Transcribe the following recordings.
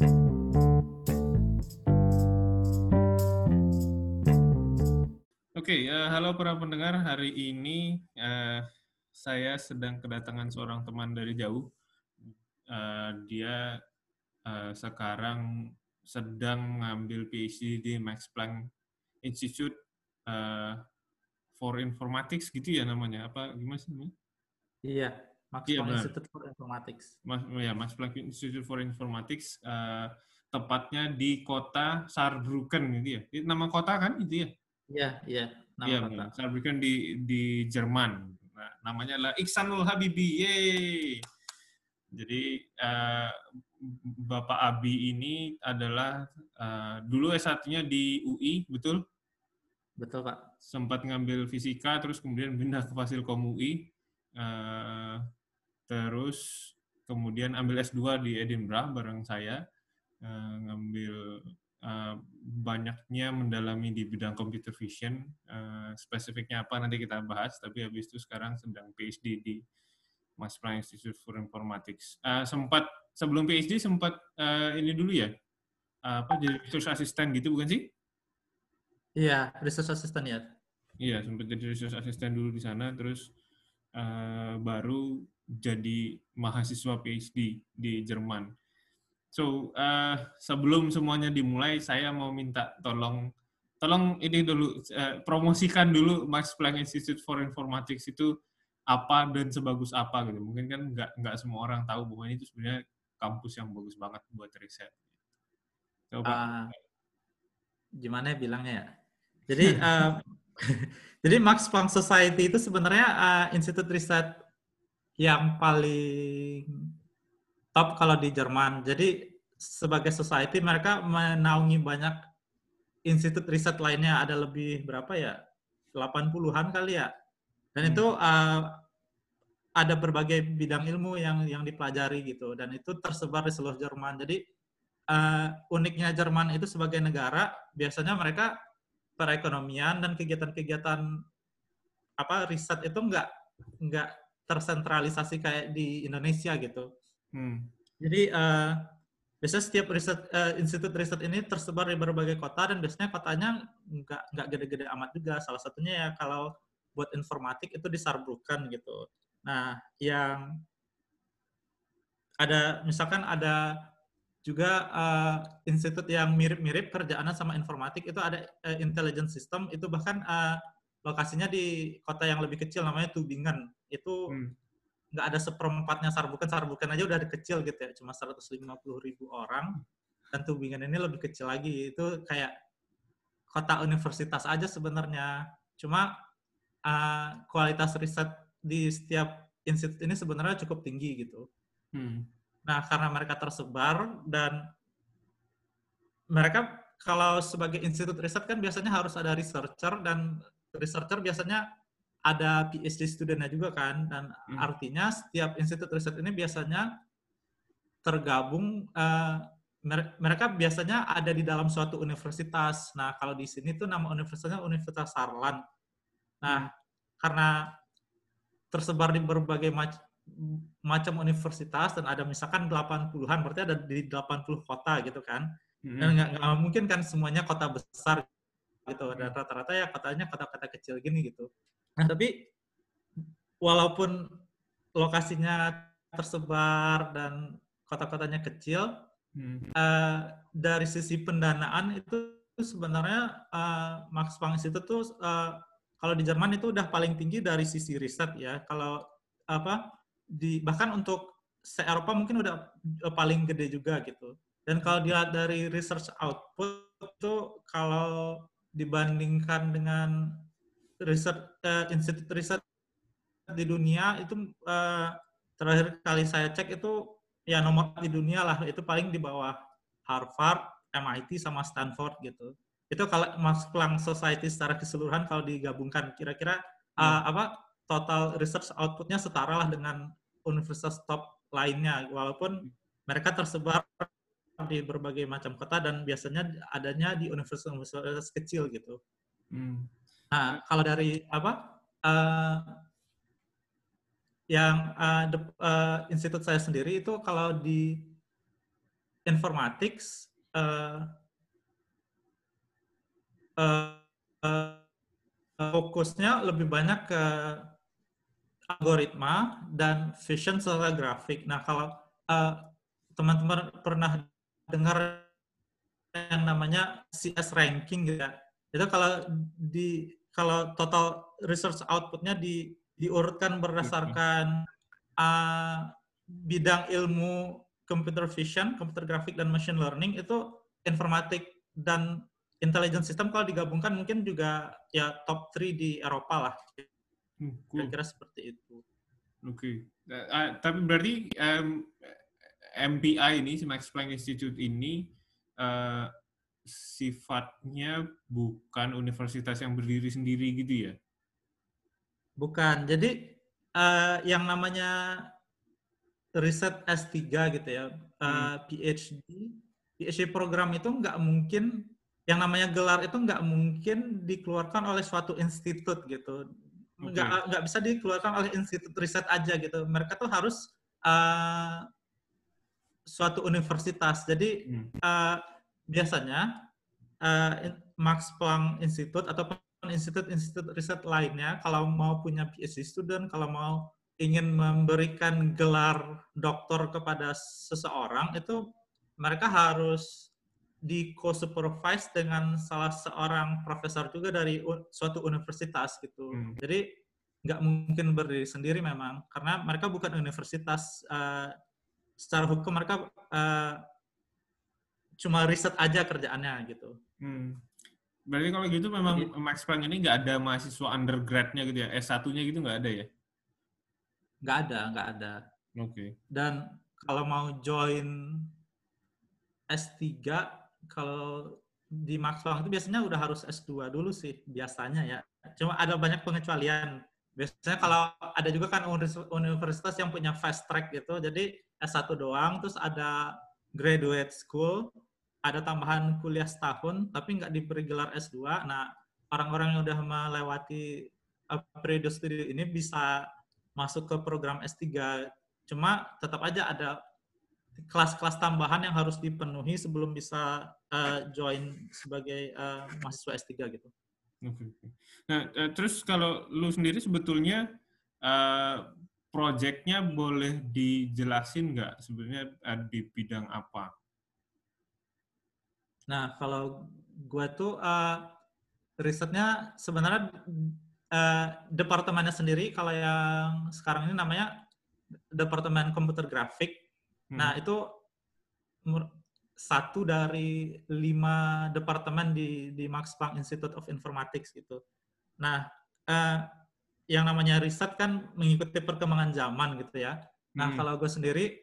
Oke, okay, uh, halo para pendengar. Hari ini uh, saya sedang kedatangan seorang teman dari jauh. Uh, dia uh, sekarang sedang mengambil PhD di Max Planck Institute uh, for Informatics, gitu ya namanya? Apa gimana sih? Iya, Max iya, Planck Institute for Informatics. Mas, ya, Max Planck Institute for Informatics. Uh, tepatnya di kota Saarbrücken, gitu ya. Nama kota kan, itu ya? Iya, iya. Iya, saya berikan di di Jerman. Nah, namanya adalah Iksanul Habibi. Yeay. Jadi uh, Bapak Abi ini adalah uh, dulu S1-nya di UI, betul? Betul, Pak. Sempat ngambil fisika, terus kemudian pindah ke Fasilkom UI. Uh, terus kemudian ambil S2 di Edinburgh bareng saya. Uh, ngambil Eh, banyaknya mendalami di bidang computer vision. Uh, spesifiknya apa nanti kita bahas, tapi habis itu sekarang sedang PhD di Mas Planck Institute for Informatics. Uh, sempat sebelum PhD sempat uh, ini dulu ya, uh, apa jadi research assistant gitu bukan sih? Iya, research assistant ya. Iya, sempat jadi research assistant dulu di sana, terus uh, baru jadi mahasiswa PhD di Jerman. So uh, sebelum semuanya dimulai, saya mau minta tolong tolong ini dulu uh, promosikan dulu Max Planck Institute for Informatics itu apa dan sebagus apa gitu. Mungkin kan nggak nggak semua orang tahu bahwa ini itu sebenarnya kampus yang bagus banget buat riset. Coba. Uh, gimana ya bilangnya ya? Jadi uh, jadi Max Planck Society itu sebenarnya uh, institut riset yang paling top kalau di Jerman. Jadi sebagai society mereka menaungi banyak institut riset lainnya ada lebih berapa ya 80-an kali ya. Dan hmm. itu uh, ada berbagai bidang ilmu yang yang dipelajari gitu dan itu tersebar di seluruh Jerman. Jadi uh, uniknya Jerman itu sebagai negara biasanya mereka perekonomian dan kegiatan-kegiatan apa riset itu enggak enggak tersentralisasi kayak di Indonesia gitu. Hmm. Jadi uh, biasanya setiap riset uh, institut riset ini tersebar di berbagai kota dan biasanya kotanya nggak nggak gede-gede amat juga. Salah satunya ya kalau buat informatik itu di Saarbrücken gitu. Nah, yang ada misalkan ada juga uh, institut yang mirip-mirip kerjaannya sama informatik itu ada uh, intelligence system itu bahkan uh, lokasinya di kota yang lebih kecil namanya Tubingen itu hmm. nggak ada seperempatnya Sarbukan, Sarbukan aja udah kecil gitu ya, cuma 150 ribu orang, dan Tubingen ini lebih kecil lagi, itu kayak kota universitas aja sebenarnya, cuma uh, kualitas riset di setiap institut ini sebenarnya cukup tinggi gitu. Hmm. Nah, karena mereka tersebar dan mereka kalau sebagai institut riset kan biasanya harus ada researcher dan researcher biasanya ada PhD studentnya juga kan dan hmm. artinya setiap institut riset ini biasanya tergabung uh, mereka biasanya ada di dalam suatu universitas. Nah, kalau di sini tuh nama universitasnya Universitas Saarland. Nah, hmm. karena tersebar di berbagai mac macam universitas dan ada misalkan 80-an, berarti ada di 80 kota gitu kan. Hmm. Dan nggak mungkin kan semuanya kota besar gitu. Dan rata-rata ya kotanya kota-kota kecil gini gitu. Nah, tapi walaupun lokasinya tersebar dan kota-kotanya kecil, hmm. uh, dari sisi pendanaan itu sebenarnya uh, Max Planck itu tuh uh, kalau di Jerman itu udah paling tinggi dari sisi riset ya. Kalau apa di bahkan untuk se Eropa mungkin udah paling gede juga gitu. Dan kalau dilihat dari research output itu kalau dibandingkan dengan riset uh, institut riset di dunia itu uh, terakhir kali saya cek itu ya nomor di dunia lah itu paling di bawah Harvard, MIT sama Stanford gitu. Itu kalau Max Planck Society secara keseluruhan kalau digabungkan kira-kira uh, hmm. apa total research outputnya setara lah dengan universitas top lainnya walaupun mereka tersebar di berbagai macam kota dan biasanya adanya di universitas-universitas kecil gitu. Hmm. Nah, kalau dari apa uh, yang uh, the, uh, institut saya sendiri itu kalau di informatics uh, uh, uh, fokusnya lebih banyak ke algoritma dan vision secara grafik. Nah, kalau teman-teman uh, pernah dengar yang namanya CS ranking gitu ya. Itu kalau di kalau total research outputnya di diurutkan berdasarkan uh, bidang ilmu computer vision, computer graphic dan machine learning itu informatik dan intelligence system kalau digabungkan mungkin juga ya top 3 di Eropa lah. Kira-kira seperti itu. Oke. Okay. Uh, uh, tapi berarti um, MPI ini, si Max Planck Institute ini uh, sifatnya bukan universitas yang berdiri sendiri gitu ya? Bukan. Jadi uh, yang namanya riset S3 gitu ya, uh, hmm. PhD, PhD program itu nggak mungkin, yang namanya gelar itu nggak mungkin dikeluarkan oleh suatu institut gitu. Nggak, okay. nggak bisa dikeluarkan oleh institut riset aja gitu. Mereka tuh harus uh, suatu universitas. Jadi hmm. uh, biasanya uh, Max Planck Institute atau institut-institut riset lainnya kalau mau punya PhD student, kalau mau ingin memberikan gelar doktor kepada seseorang itu mereka harus di co-supervise dengan salah seorang profesor juga dari suatu universitas gitu. Hmm. Jadi nggak mungkin berdiri sendiri memang karena mereka bukan universitas uh, secara hukum mereka uh, cuma riset aja kerjaannya gitu. Hmm. Berarti kalau gitu memang Jadi, Max Planck ini nggak ada mahasiswa undergrad-nya gitu ya, S1-nya gitu nggak ada ya? Nggak ada, nggak ada. Oke. Okay. Dan kalau mau join S3, kalau di Max Planck itu biasanya udah harus S2 dulu sih, biasanya ya. Cuma ada banyak pengecualian. Biasanya kalau ada juga kan universitas yang punya fast track gitu, jadi S1 doang, terus ada graduate school, ada tambahan kuliah setahun, tapi nggak diberi gelar S2. Nah, orang-orang yang udah melewati periode studi ini bisa masuk ke program S3. Cuma tetap aja ada kelas-kelas tambahan yang harus dipenuhi sebelum bisa uh, join sebagai uh, mahasiswa S3 gitu. Oke. Nah, terus kalau lu sendiri sebetulnya uh, proyeknya boleh dijelasin nggak sebenarnya di bidang apa? Nah, kalau gue tuh uh, risetnya sebenarnya uh, departemennya sendiri, kalau yang sekarang ini namanya Departemen Komputer Grafik. Hmm. Nah, itu satu dari lima departemen di, di Max Planck Institute of Informatics gitu. Nah, uh, yang namanya riset kan mengikuti perkembangan zaman gitu ya. Nah, hmm. kalau gue sendiri,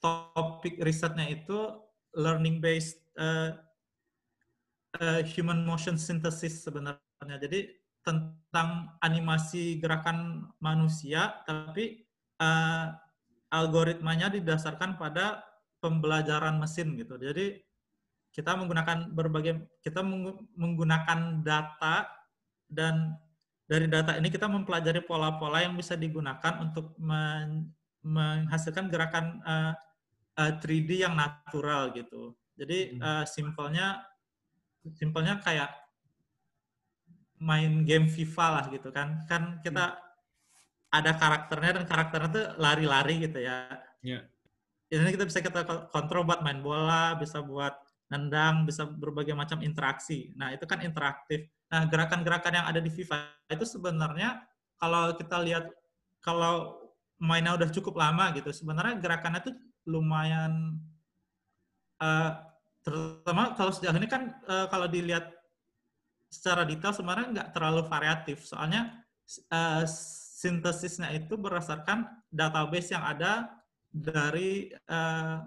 topik risetnya itu learning based uh, uh, human motion synthesis sebenarnya. Jadi tentang animasi gerakan manusia, tapi uh, algoritmanya didasarkan pada pembelajaran mesin gitu. Jadi kita menggunakan berbagai kita menggunakan data dan dari data ini kita mempelajari pola-pola yang bisa digunakan untuk men, menghasilkan gerakan uh, uh, 3D yang natural gitu. Jadi uh, simpelnya simpelnya kayak main game FIFA lah gitu kan. Kan kita hmm. ada karakternya dan karakternya tuh lari-lari gitu ya. Yeah. Ini kita bisa kita kontrol buat main bola, bisa buat nendang, bisa berbagai macam interaksi. Nah, itu kan interaktif. Nah, gerakan-gerakan yang ada di FIFA itu sebenarnya kalau kita lihat kalau mainnya udah cukup lama gitu, sebenarnya gerakannya tuh lumayan uh, terutama kalau sejauh ini kan uh, kalau dilihat secara detail sebenarnya nggak terlalu variatif. Soalnya uh, sintesisnya itu berdasarkan database yang ada dari uh,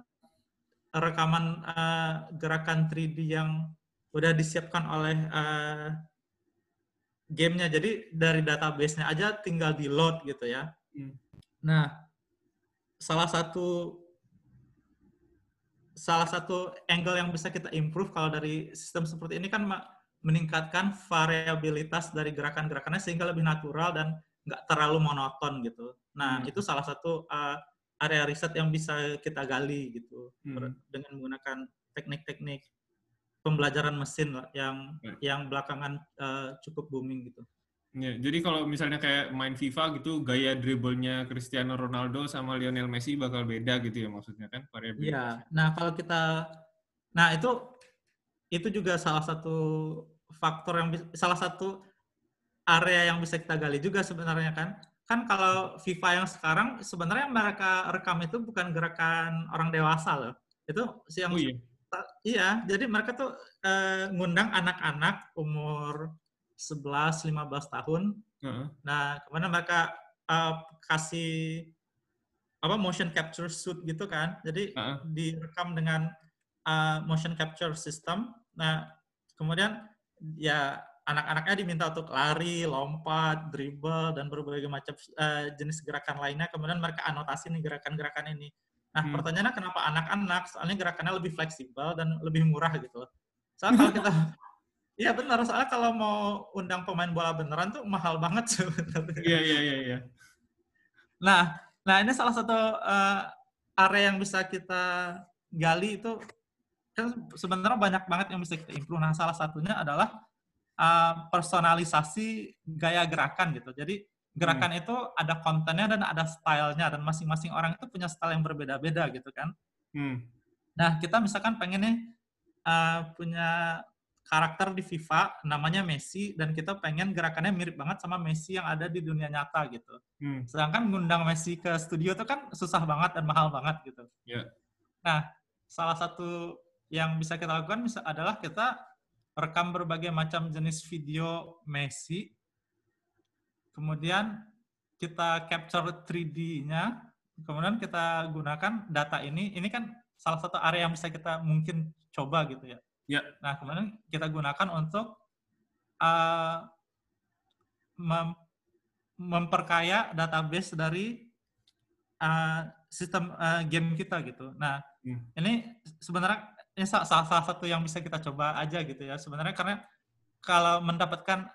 rekaman uh, gerakan 3D yang udah disiapkan oleh uh, gamenya jadi dari database-nya aja tinggal di load gitu ya. Hmm. Nah, salah satu salah satu angle yang bisa kita improve kalau dari sistem seperti ini kan meningkatkan variabilitas dari gerakan-gerakannya sehingga lebih natural dan nggak terlalu monoton gitu. Nah, hmm. itu salah satu uh, area riset yang bisa kita gali gitu hmm. dengan menggunakan teknik-teknik pembelajaran mesin yang ya. yang belakangan uh, cukup booming gitu. Ya, jadi kalau misalnya kayak main FIFA gitu, gaya dribblenya Cristiano Ronaldo sama Lionel Messi bakal beda gitu ya maksudnya kan Iya. Nah kalau kita, nah itu itu juga salah satu faktor yang salah satu area yang bisa kita gali juga sebenarnya kan. Kan kalau FIFA yang sekarang sebenarnya mereka rekam itu bukan gerakan orang dewasa loh. Itu yang oh, iya. Iya, jadi mereka tuh eh, ngundang anak-anak umur 11 15 tahun. Uh-huh. Nah, kemudian mereka uh, kasih apa motion capture suit gitu kan. Jadi uh-huh. direkam dengan uh, motion capture system. Nah, kemudian ya anak-anaknya diminta untuk lari, lompat, dribble dan berbagai macam uh, jenis gerakan lainnya. Kemudian mereka anotasi nih gerakan-gerakan ini. Nah, hmm. pertanyaannya kenapa anak-anak? Soalnya gerakannya lebih fleksibel dan lebih murah gitu Soalnya kalau kita Iya benar, soalnya kalau mau undang pemain bola beneran tuh mahal banget sebenarnya. Iya iya iya. iya. Nah, nah ini salah satu uh, area yang bisa kita gali itu kan sebenarnya banyak banget yang bisa kita improve. Nah, salah satunya adalah uh, personalisasi gaya gerakan gitu. Jadi gerakan hmm. itu ada kontennya dan ada stylenya dan masing-masing orang itu punya style yang berbeda-beda gitu kan. Hmm. Nah, kita misalkan pengen nih uh, punya karakter di FIFA namanya Messi dan kita pengen gerakannya mirip banget sama Messi yang ada di dunia nyata gitu. Hmm. Sedangkan ngundang Messi ke studio itu kan susah banget dan mahal banget gitu. Yeah. Nah, salah satu yang bisa kita lakukan adalah kita rekam berbagai macam jenis video Messi, kemudian kita capture 3D-nya, kemudian kita gunakan data ini. Ini kan salah satu area yang bisa kita mungkin coba gitu ya Ya. Nah, kemudian kita gunakan untuk uh, mem memperkaya database dari uh, sistem uh, game kita gitu. Nah, hmm. ini sebenarnya ini salah, salah satu yang bisa kita coba aja gitu ya. Sebenarnya karena kalau mendapatkan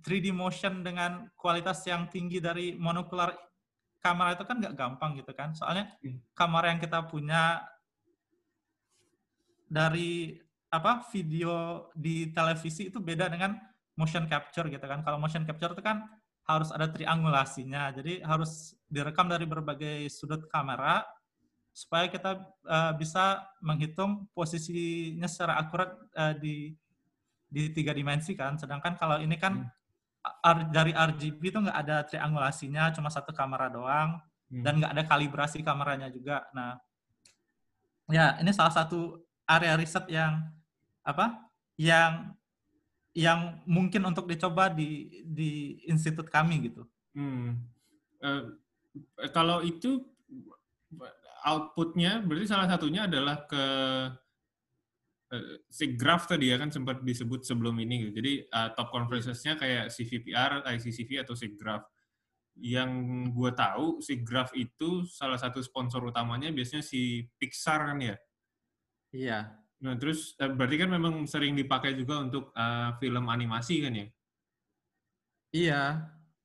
3D motion dengan kualitas yang tinggi dari monokular kamera itu kan nggak gampang gitu kan. Soalnya hmm. kamera yang kita punya dari apa video di televisi itu beda dengan motion capture gitu kan. Kalau motion capture itu kan harus ada triangulasinya. Jadi harus direkam dari berbagai sudut kamera supaya kita uh, bisa menghitung posisinya secara akurat uh, di di tiga dimensi kan. Sedangkan kalau ini kan hmm. Dari RGB itu nggak ada triangulasinya, cuma satu kamera doang hmm. dan nggak ada kalibrasi kameranya juga. Nah, ya ini salah satu area riset yang apa yang yang mungkin untuk dicoba di di institut kami gitu. Hmm. Uh, kalau itu outputnya berarti salah satunya adalah ke uh, si graph tadi ya kan sempat disebut sebelum ini gitu. Jadi uh, top conferences-nya kayak CVPR, ICCV atau graph Yang gue tahu si graph itu salah satu sponsor utamanya biasanya si Pixar kan ya. Iya. Nah, terus eh, berarti kan memang sering dipakai juga untuk uh, film animasi kan ya? Iya.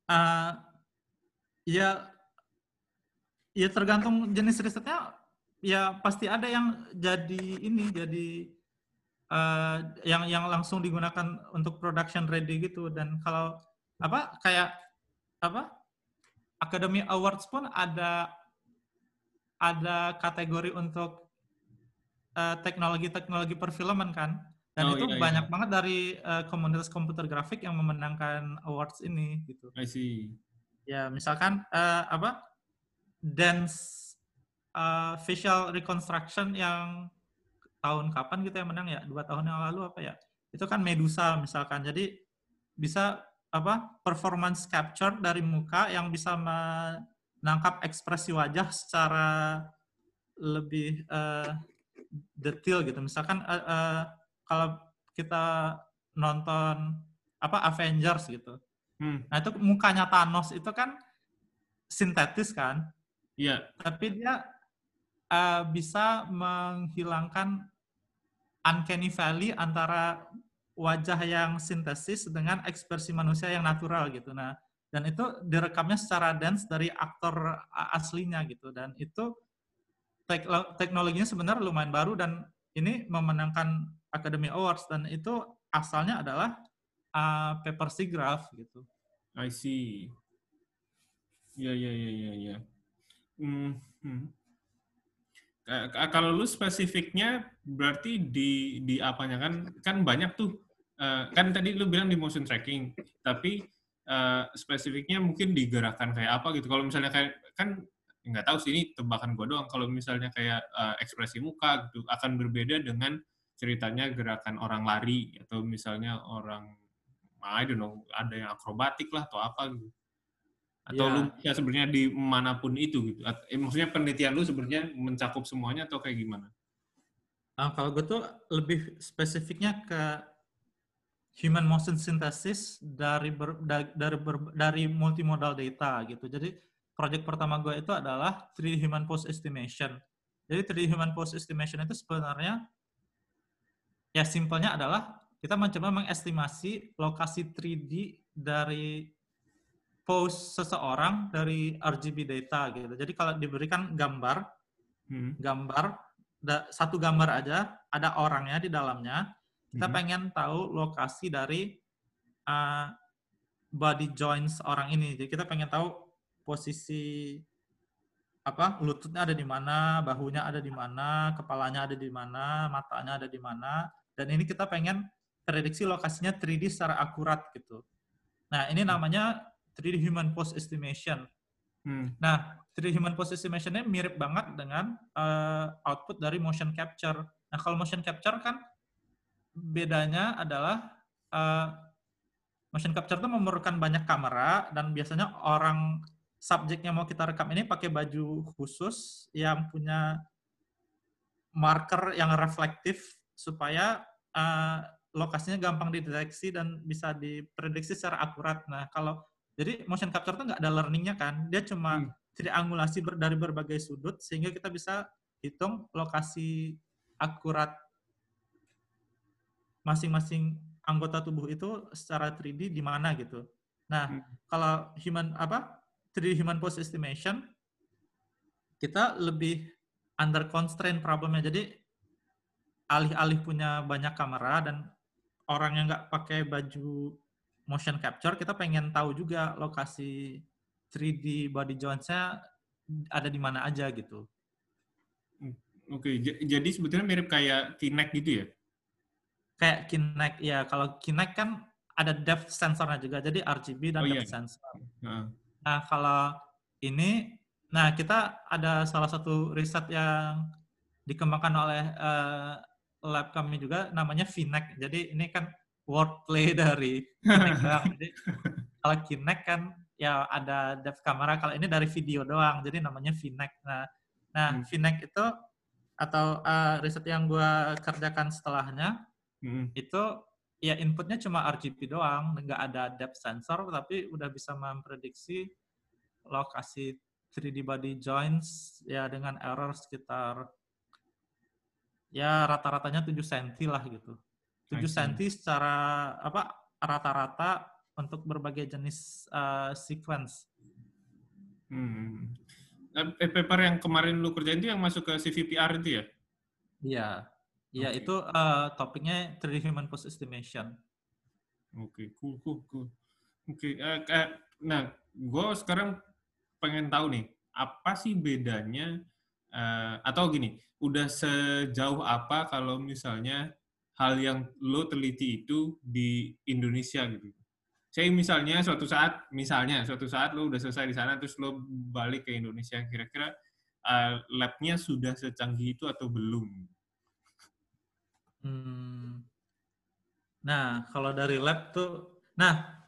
Uh, ya ya tergantung jenis risetnya ya pasti ada yang jadi ini jadi uh, yang yang langsung digunakan untuk production ready gitu dan kalau apa kayak apa Academy Awards pun ada ada kategori untuk Eh, teknologi-teknologi perfilman kan. Dan oh, itu iya, iya. banyak iya. banget dari uh, komunitas komputer grafik yang memenangkan awards ini gitu. I see. Ya, misalkan uh, apa? Dance uh, facial reconstruction yang tahun kapan gitu yang menang ya? Dua tahun yang lalu apa ya? Itu kan Medusa misalkan. Jadi bisa apa? Performance capture dari muka yang bisa menangkap ekspresi wajah secara lebih uh, detail gitu. Misalkan uh, uh, kalau kita nonton apa Avengers gitu. Hmm. Nah itu mukanya Thanos itu kan sintetis kan. Iya. Yeah. Tapi dia uh, bisa menghilangkan uncanny valley antara wajah yang sintesis dengan ekspresi manusia yang natural gitu. Nah dan itu direkamnya secara dance dari aktor aslinya gitu dan itu teknologinya sebenarnya lumayan baru dan ini memenangkan Academy Awards dan itu asalnya adalah uh, paper SIGGRAPH gitu. I see. Ya ya ya ya ya. Hmm. hmm. Kalau lu spesifiknya berarti di di apanya kan kan banyak tuh uh, kan tadi lu bilang di motion tracking tapi uh, spesifiknya mungkin digerakkan kayak apa gitu. Kalau misalnya kayak kan nggak tahu sih ini tebakan gue doang. Kalau misalnya kayak uh, ekspresi muka gitu akan berbeda dengan ceritanya gerakan orang lari atau misalnya orang I don't know ada yang akrobatik lah atau apa gitu atau ya. lu ya sebenarnya di mana pun itu gitu. Eh, maksudnya penelitian lu sebenarnya mencakup semuanya atau kayak gimana? Nah, kalau gue tuh lebih spesifiknya ke human motion synthesis dari ber, dari ber, dari multimodal data gitu. Jadi project pertama gue itu adalah 3D human pose estimation. Jadi 3D human pose estimation itu sebenarnya ya simpelnya adalah kita mencoba mengestimasi lokasi 3D dari pose seseorang dari RGB data gitu. Jadi kalau diberikan gambar, hmm. gambar da, satu gambar aja ada orangnya di dalamnya, kita hmm. pengen tahu lokasi dari uh, body joints orang ini. Jadi kita pengen tahu posisi apa lututnya ada di mana, bahunya ada di mana, kepalanya ada di mana, matanya ada di mana. Dan ini kita pengen prediksi lokasinya 3D secara akurat gitu. Nah, ini hmm. namanya 3D Human Pose Estimation. Hmm. Nah, 3D Human Pose Estimation ini mirip banget dengan uh, output dari motion capture. Nah, kalau motion capture kan bedanya adalah uh, motion capture itu memerlukan banyak kamera dan biasanya orang subjeknya mau kita rekam ini pakai baju khusus yang punya marker yang reflektif supaya uh, lokasinya gampang dideteksi dan bisa diprediksi secara akurat. Nah, kalau jadi motion capture itu nggak ada learningnya kan, dia cuma hmm. triangulasi ber, dari berbagai sudut sehingga kita bisa hitung lokasi akurat masing-masing anggota tubuh itu secara 3D di mana gitu. Nah, hmm. kalau human apa 3D human pose estimation kita lebih under constraint problemnya. Jadi alih-alih punya banyak kamera dan orang yang nggak pakai baju motion capture, kita pengen tahu juga lokasi 3D body joints-nya ada di mana aja gitu. Hmm, oke, okay. jadi sebetulnya mirip kayak Kinect gitu ya? Kayak Kinect, ya. Kalau Kinect kan ada depth sensornya juga, jadi RGB dan oh, depth iya. sensor. Uh. Nah, kalau ini, nah kita ada salah satu riset yang dikembangkan oleh uh, lab kami juga, namanya VNEC. Jadi ini kan wordplay dari Kinect doang. Jadi kalau Kinect kan ya ada depth kamera, kalau ini dari video doang, jadi namanya VNEC. Nah, nah hmm. VNEC itu atau uh, riset yang gue kerjakan setelahnya hmm. itu ya inputnya cuma RGB doang, nggak ada depth sensor, tapi udah bisa memprediksi lokasi 3D body joints ya dengan error sekitar ya rata-ratanya 7 cm lah gitu. 7 cm secara apa rata-rata untuk berbagai jenis uh, sequence. Hmm. Eh, paper yang kemarin lu kerjain itu yang masuk ke CVPR itu ya? Iya. Iya, okay. itu uh, topiknya 3D Human Post Estimation. Oke, okay, cool, cool, cool. Oke, okay. uh, nah, gue sekarang pengen tahu nih, apa sih bedanya, uh, atau gini, udah sejauh apa kalau misalnya hal yang lo teliti itu di Indonesia gitu. Saya misalnya suatu saat, misalnya suatu saat lo udah selesai di sana, terus lo balik ke Indonesia, kira-kira uh, lab-nya sudah secanggih itu atau belum? Hmm. Nah, kalau dari lab tuh, nah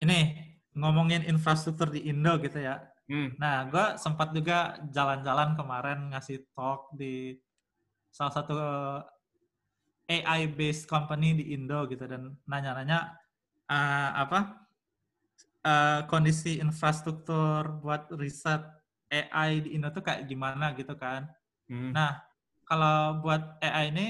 ini ngomongin infrastruktur di Indo gitu ya. Hmm. Nah, gue sempat juga jalan-jalan kemarin ngasih talk di salah satu AI based company di Indo gitu dan nanya-nanya uh, apa uh, kondisi infrastruktur buat riset AI di Indo tuh kayak gimana gitu kan. Hmm. Nah, kalau buat AI ini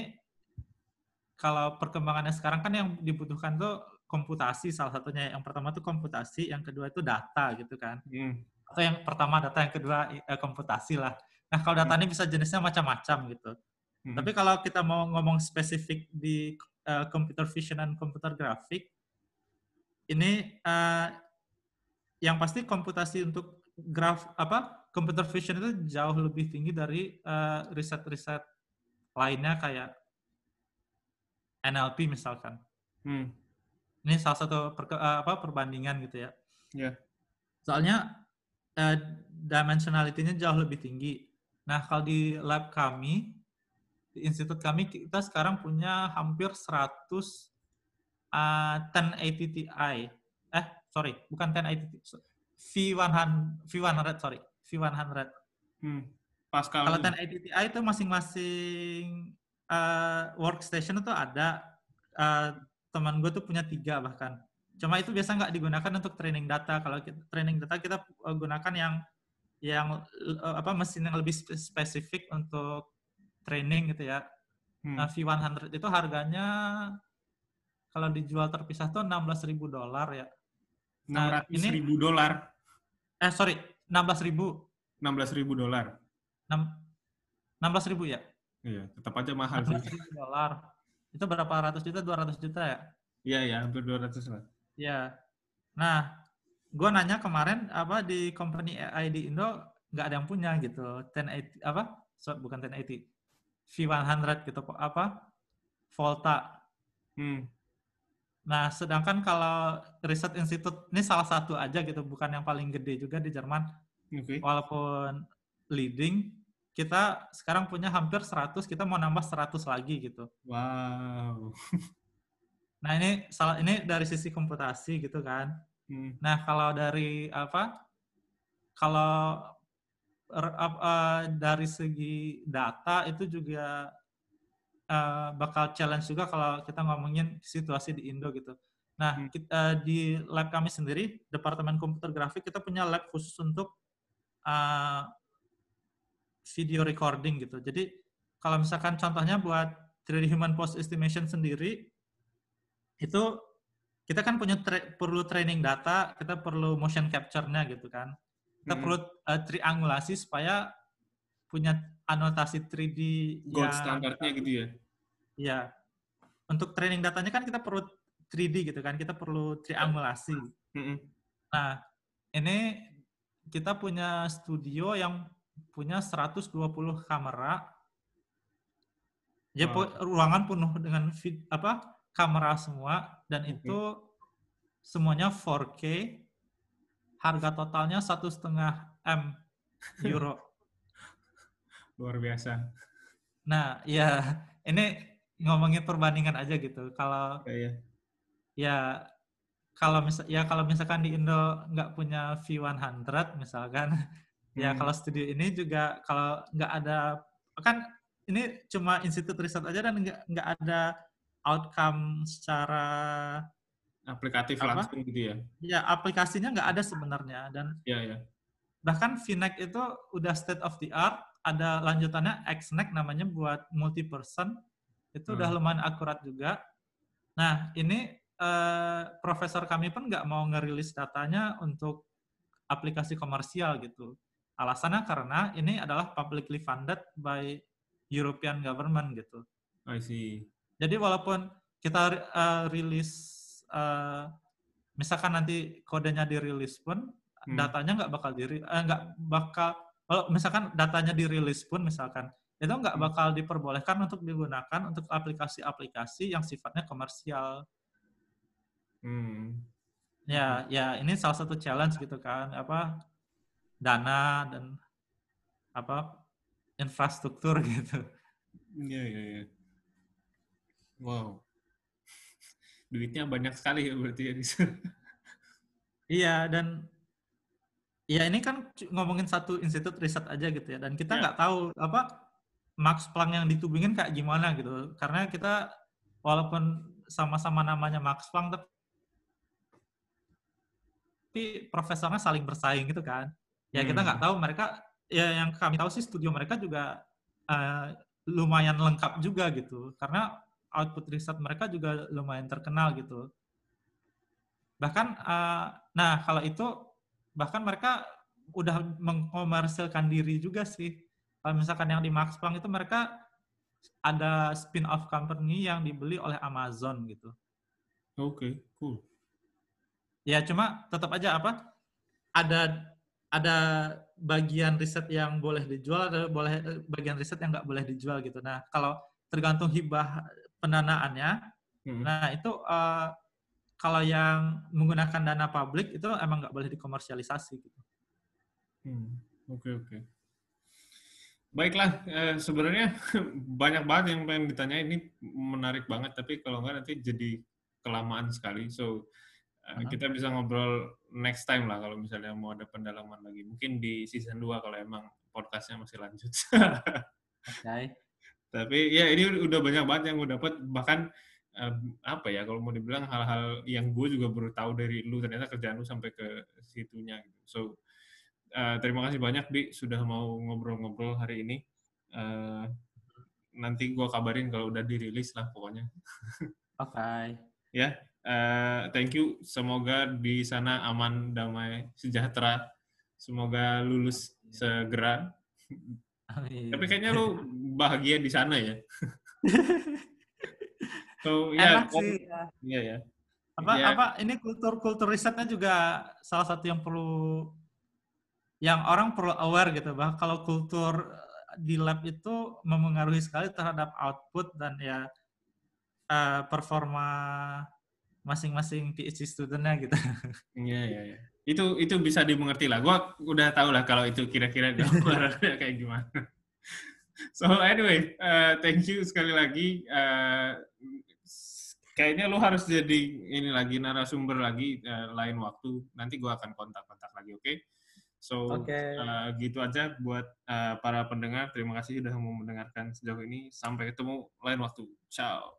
kalau perkembangannya sekarang kan yang dibutuhkan tuh komputasi salah satunya. Yang pertama itu komputasi, yang kedua itu data gitu kan. Hmm. Atau yang pertama data, yang kedua eh, komputasi lah. Nah kalau data ini bisa jenisnya macam-macam gitu. Hmm. Tapi kalau kita mau ngomong spesifik di uh, computer vision dan computer grafik, ini uh, yang pasti komputasi untuk graf apa computer vision itu jauh lebih tinggi dari uh, riset-riset lainnya kayak NLP misalkan. Hmm. Ini salah satu per, uh, apa perbandingan gitu ya. Yeah. Soalnya uh, dimensionality-nya jauh lebih tinggi. Nah, kalau di lab kami di institut kami kita sekarang punya hampir 100 uh, 1080 Ti. Eh, sorry, bukan 1080 V100 V100 sorry, V100. Hmm. Pascal. Kalau 1080 Ti itu masing-masing uh, workstation itu ada uh, teman gue tuh punya tiga bahkan. Cuma itu biasa nggak digunakan untuk training data. Kalau kita, training data kita uh, gunakan yang yang uh, apa mesin yang lebih spesifik untuk training gitu ya. Hmm. Nah, V100 itu harganya kalau dijual terpisah tuh 16 ribu dolar ya. Nah, 600 ini, ribu dolar. Eh, sorry, 16 ribu. 16 ribu dolar. 16 ribu ya? Iya, tetap aja mahal 16 sih. ribu dolar. Itu berapa ratus juta? 200 juta ya? Iya, ya, hampir 200 lah. Iya. Nah, gue nanya kemarin apa di company AI di Indo nggak ada yang punya gitu. 1080 apa? So, bukan 1080. V100 gitu apa? Volta. Hmm. Nah, sedangkan kalau riset institut ini salah satu aja gitu, bukan yang paling gede juga di Jerman. Okay. Walaupun leading, kita sekarang punya hampir 100, kita mau nambah 100 lagi gitu. Wow. Nah, ini salah ini dari sisi komputasi gitu kan. Hmm. Nah, kalau dari apa? Kalau uh, dari segi data itu juga uh, bakal challenge juga kalau kita ngomongin situasi di Indo gitu. Nah, hmm. kita, uh, di lab kami sendiri, Departemen Komputer Grafik, kita punya lab khusus untuk uh, video recording gitu. Jadi kalau misalkan contohnya buat 3D Human Pose Estimation sendiri, itu kita kan punya tra perlu training data, kita perlu motion capture-nya gitu kan. Kita hmm. perlu uh, triangulasi supaya punya anotasi 3D gold standarnya gitu ya. Iya. Untuk training datanya kan kita perlu 3D gitu kan, kita perlu triangulasi. Hmm. Nah, ini kita punya studio yang punya 120 kamera. Ya wow. ruangan penuh dengan vid, apa kamera semua dan okay. itu semuanya 4K. Harga totalnya satu setengah m euro. Luar biasa. Nah, ya ini ngomongin perbandingan aja gitu. Kalau ya, ya. ya kalau misal ya kalau misalkan di Indo nggak punya V100 misalkan Ya hmm. kalau studio ini juga kalau nggak ada kan ini cuma institut riset aja dan nggak nggak ada outcome secara aplikatif apa? langsung gitu ya? Ya aplikasinya nggak ada sebenarnya dan ya, ya. bahkan VNAC itu udah state of the art ada lanjutannya XNAC namanya buat multi person itu hmm. udah lumayan akurat juga. Nah ini eh, profesor kami pun nggak mau ngerilis datanya untuk aplikasi komersial gitu. Alasannya karena ini adalah publicly funded by European government gitu. I see. Jadi walaupun kita uh, rilis, uh, misalkan nanti kodenya dirilis pun, hmm. datanya nggak bakal diri, uh, nggak bakal, kalau misalkan datanya dirilis pun misalkan, itu nggak hmm. bakal diperbolehkan untuk digunakan untuk aplikasi-aplikasi yang sifatnya komersial. Hmm. Ya, ya ini salah satu challenge gitu kan, apa dana dan apa infrastruktur gitu. Iya iya iya. Wow. Duitnya banyak sekali ya berarti ya di Iya dan ya ini kan ngomongin satu institut riset aja gitu ya dan kita iya. nggak ya. tahu apa Max Planck yang ditubingin kayak gimana gitu karena kita walaupun sama-sama namanya Max Planck tapi profesornya saling bersaing gitu kan ya kita nggak hmm. tahu mereka ya yang kami tahu sih studio mereka juga uh, lumayan lengkap juga gitu karena output riset mereka juga lumayan terkenal gitu Bahkan, uh, nah kalau itu bahkan mereka udah mengkomersilkan diri juga sih. Kalau misalkan yang di Max Planck itu mereka ada spin-off company yang dibeli oleh Amazon gitu. Oke, okay, cool. Ya cuma tetap aja apa? Ada ada bagian riset yang boleh dijual, ada boleh bagian riset yang nggak boleh dijual gitu. Nah kalau tergantung hibah pendanaannya, hmm. nah itu uh, kalau yang menggunakan dana publik itu emang nggak boleh dikomersialisasi gitu. Hmm. Oke okay, oke. Okay. Baiklah, eh, sebenarnya banyak banget yang pengen ditanya ini menarik banget, tapi kalau nggak nanti jadi kelamaan sekali. So uh, kita bisa ngobrol next time lah kalau misalnya mau ada pendalaman lagi. Mungkin di season 2 kalau emang podcastnya masih lanjut. Oke. Okay. Tapi ya ini udah banyak banget yang gue dapat. Bahkan uh, apa ya kalau mau dibilang hal-hal yang gue juga baru tahu dari lu ternyata kerjaan lu sampai ke situnya. Gitu. So uh, terima kasih banyak Bi sudah mau ngobrol-ngobrol hari ini. Uh, nanti gue kabarin kalau udah dirilis lah pokoknya. Oke. Okay. ya, uh, thank you. Semoga di sana aman, damai, sejahtera. Semoga lulus segera. Amin. Tapi kayaknya lu bahagia di sana ya. so, ya, Enak sih. Iya ya. Apa ya. apa ini kultur kultur risetnya juga salah satu yang perlu yang orang perlu aware gitu bah kalau kultur di lab itu memengaruhi sekali terhadap output dan ya uh, performa masing-masing PhD studentnya gitu. Iya iya iya. Itu itu bisa dimengerti lah. Gua udah tahu lah kalau itu kira-kira gambarannya kayak gimana. So anyway, uh, thank you sekali lagi. Uh, kayaknya lo harus jadi ini lagi narasumber lagi uh, lain waktu. Nanti gua akan kontak-kontak lagi, oke? Okay? So okay. uh, gitu aja buat uh, para pendengar. Terima kasih sudah mau mendengarkan sejauh ini. Sampai ketemu lain waktu. Ciao.